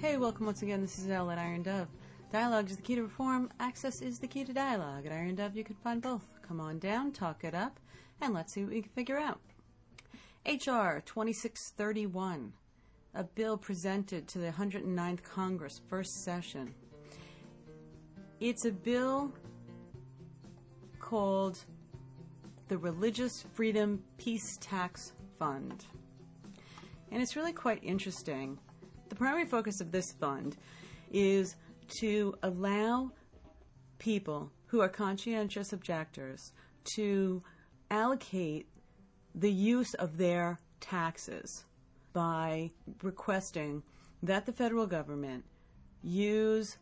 Hey, welcome once again. This is Elle at Iron Dove. Dialogue is the key to reform. Access is the key to dialogue. At Iron Dove, you can find both. Come on down, talk it up, and let's see what we can figure out. H.R. 2631, a bill presented to the 109th Congress, first session. It's a bill called the Religious Freedom Peace Tax Fund. And it's really quite interesting. The primary focus of this fund is to allow people who are conscientious objectors to allocate the use of their taxes by requesting that the federal government use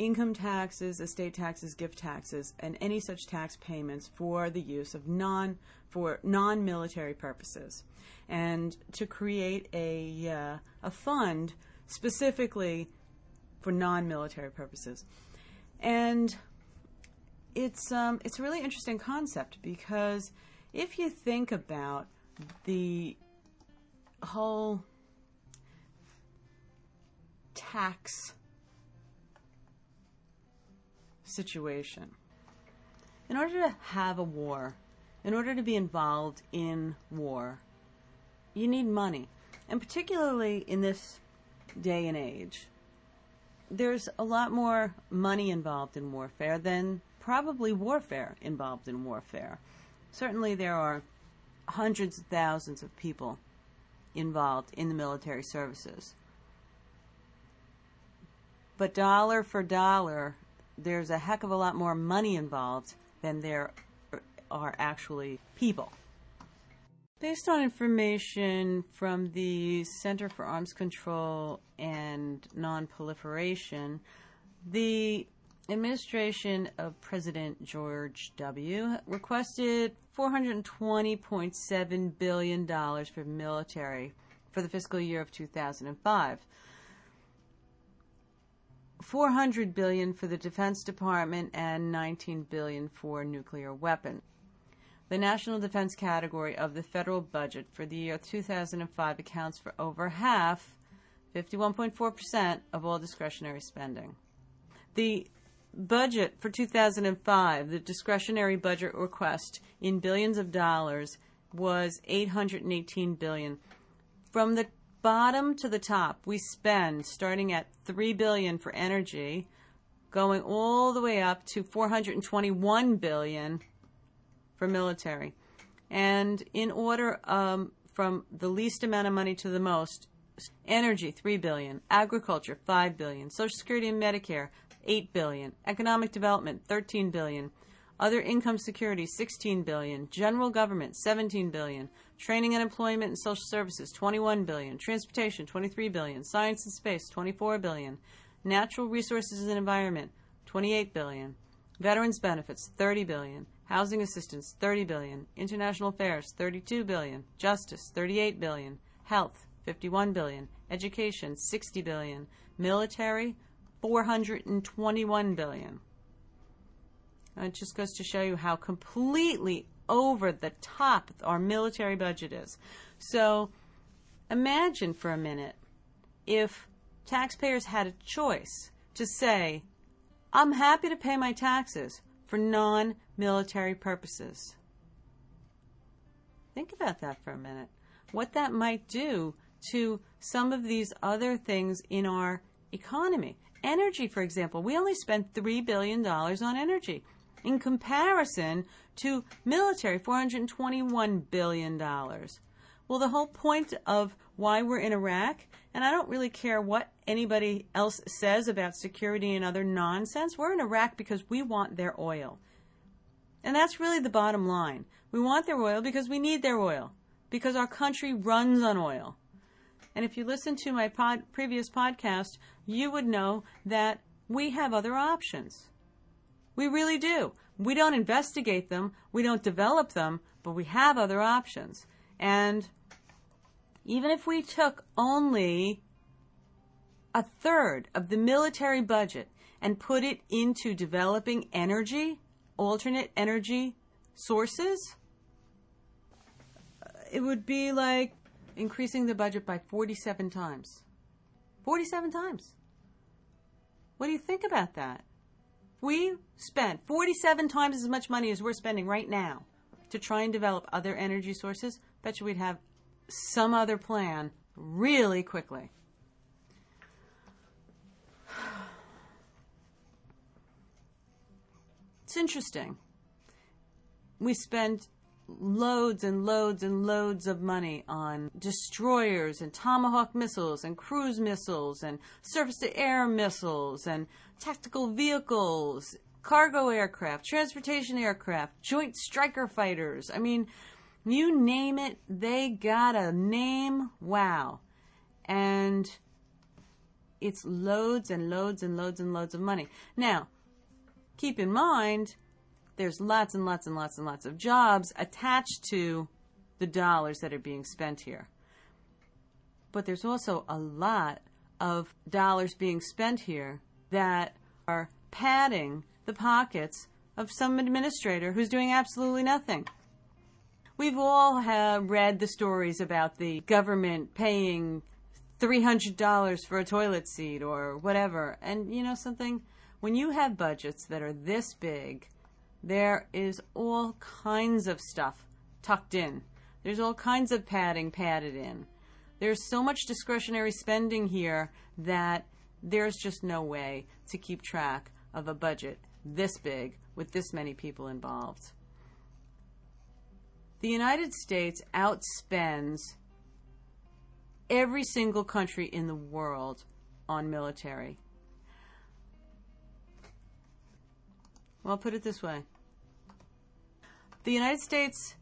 income taxes, estate taxes, gift taxes, and any such tax payments for the use of non for non-military purposes, and to create a uh, a fund specifically for non-military purposes, and it's um, it's a really interesting concept because if you think about the whole tax situation. In order to have a war, in order to be involved in war, you need money. And particularly in this day and age, there's a lot more money involved in warfare than probably warfare involved in warfare. Certainly, there are hundreds of thousands of people involved in the military services. But dollar for dollar, there's a heck of a lot more money involved than there are actually people. Based on information from the Center for Arms Control and Nonproliferation, the administration of President George W. requested $420.7 billion for military for the fiscal year of 2005. 400 billion for the Defense Department and 19 billion for nuclear weapons. The national defense category of the federal budget for the year 2005 accounts for over half, 51.4% of all discretionary spending. The budget for 2005, the discretionary budget request in billions of dollars was 818 billion. From the bottom to the top, we spend starting at 3 billion for energy, going all the way up to 421 billion for military. And in order um, from the least amount of money to the most, energy 3 billion, agriculture 5 billion, social security and medicare 8 billion, economic development 13 billion, other income security 16 billion, general government 17 billion, training and employment and social services 21 billion, transportation 23 billion, science and space 24 billion, natural resources and environment 28 billion, veterans benefits 30 billion, housing assistance 30 billion, international affairs 32 billion, justice 38 billion, health 51 billion, education 60 billion, military 421 billion. And it just goes to show you how completely over the top our military budget is. So imagine for a minute if taxpayers had a choice to say, I'm happy to pay my taxes for non military purposes. Think about that for a minute. What that might do to some of these other things in our economy. Energy, for example, we only spend $3 billion on energy in comparison to military, $421 billion. Well, the whole point of why we're in Iraq, and I don't really care what anybody else says about security and other nonsense, we're in Iraq because we want their oil. And that's really the bottom line. We want their oil because we need their oil, because our country runs on oil. And if you listen to my pod, previous podcast, you would know that we have other options. We really do. We don't investigate them, we don't develop them, but we have other options. And even if we took only a third of the military budget and put it into developing energy, alternate energy sources, uh, it would be like increasing the budget by 47 times. 47 times. What do you think about that? We spent 47 times as much money as we're spending right now to try and develop other energy sources. Bet you we'd have some other plan really quickly. It's interesting. We spend loads and loads and loads of money on destroyers and tomahawk missiles and cruise missiles and surface to air missiles and tactical vehicles, cargo aircraft, transportation aircraft, joint striker fighters. I mean, you name it, they got a name. Wow. And it's loads and loads and loads and loads of money. Now, keep in mind, there's lots and lots and lots and lots of jobs attached to the dollars that are being spent here. But there's also a lot of dollars being spent here that are padding the pockets of some administrator who's doing absolutely nothing. We've all read the stories about the government paying $300 for a toilet seat or whatever. And you know something? When you have budgets that are this big, there is all kinds of stuff tucked in. There's all kinds of padding padded in. There's so much discretionary spending here that there's just no way to keep track of a budget this big with this many people involved. The United States outspends every single country in the world on military. Well, I'll put it this way the United States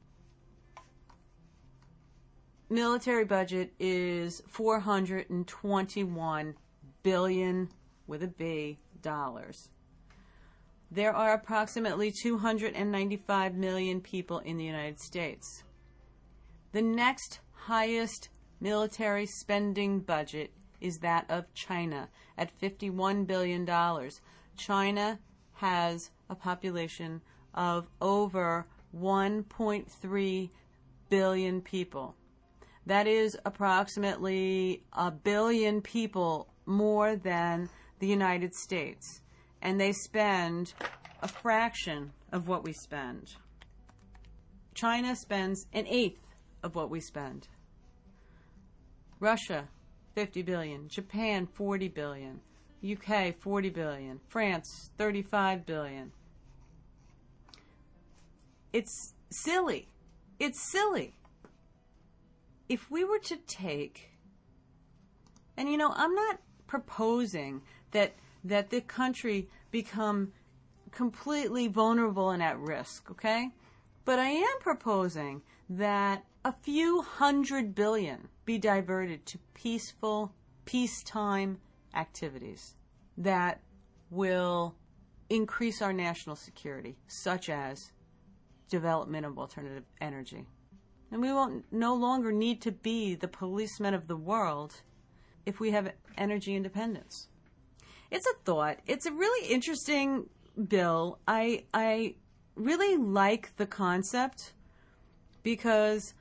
military budget is 421 billion with a B dollars. There are approximately 295 million people in the United States. The next highest military spending budget is that of China at $51 billion. China has a population of over 1.3 billion people. That is approximately a billion people more than the United States. And they spend a fraction of what we spend. China spends an eighth of what we spend. Russia, 50 billion. Japan, 40 billion. UK, 40 billion. France, 35 billion. It's silly. It's silly. If we were to take, and you know, I'm not proposing that that the country become completely vulnerable and at risk, okay? But I am proposing that a few hundred billion be diverted to peaceful, peacetime activities that will increase our national security, such as development of alternative energy. And we won't no longer need to be the policemen of the world if we have energy independence. It's a thought. It's a really interesting bill. I I really like the concept because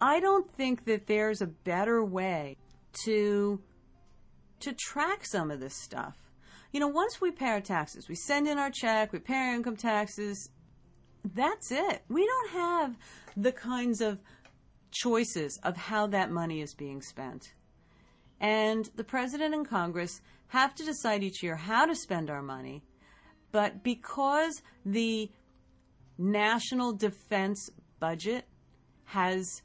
I don't think that there's a better way to to track some of this stuff. You know, once we pay our taxes, we send in our check, we pay our income taxes, that's it. We don't have the kinds of choices of how that money is being spent. And the president and Congress have to decide each year how to spend our money. But because the national defense budget has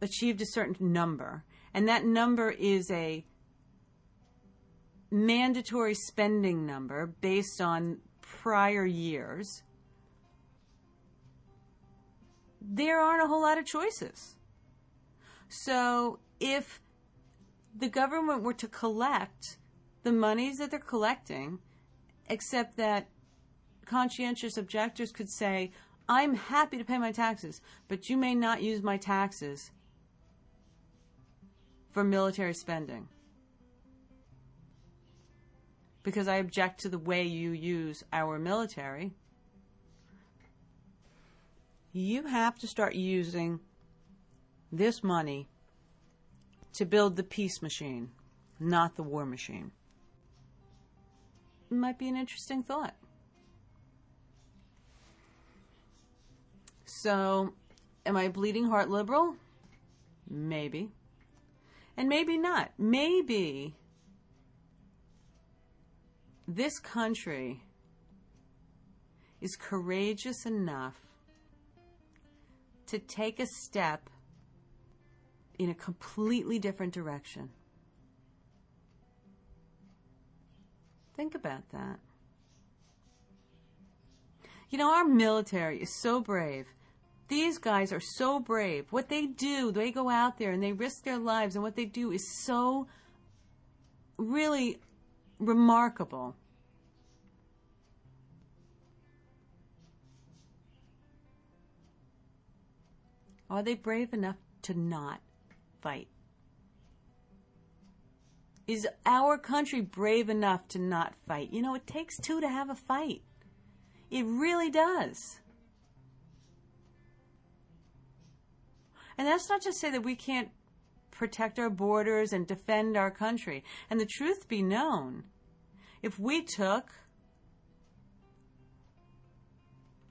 achieved a certain number, and that number is a mandatory spending number based on prior years, there aren't a whole lot of choices. So if the government were to collect the monies that they're collecting, except that conscientious objectors could say, I'm happy to pay my taxes, but you may not use my taxes for military spending. Because I object to the way you use our military you have to start using this money to build the peace machine, not the war machine. It might be an interesting thought. So, am I bleeding heart liberal? Maybe. And maybe not. Maybe this country is courageous enough to take a step in a completely different direction. Think about that. You know, our military is so brave. These guys are so brave. What they do, they go out there and they risk their lives, and what they do is so really remarkable. Are they brave enough to not fight? Is our country brave enough to not fight? You know, it takes two to have a fight. It really does. And that's not to say that we can't protect our borders and defend our country. And the truth be known, if we took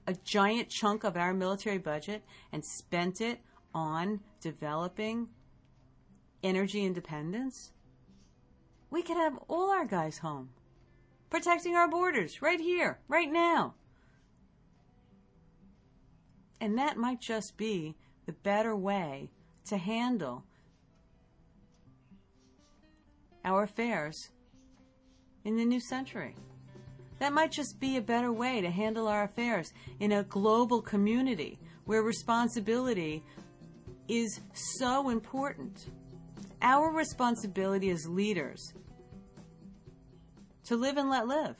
a giant chunk of our military budget and spent it on developing energy independence, we could have all our guys home, protecting our borders right here, right now. And that might just be the better way to handle our affairs in the new century. That might just be a better way to handle our affairs in a global community where responsibility is so important. Our responsibility as leaders to live and let live,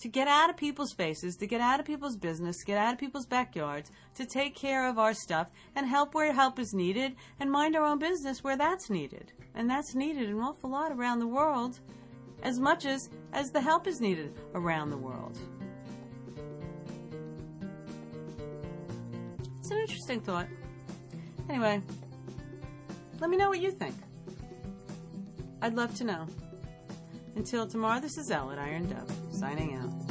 to get out of people's faces, to get out of people's business, get out of people's backyards, to take care of our stuff and help where help is needed and mind our own business where that's needed. And that's needed an awful lot around the world as much as, as the help is needed around the world. It's an interesting thought. Anyway, let me know what you think. I'd love to know. Until tomorrow, this is Elle at Iron Dove, signing out.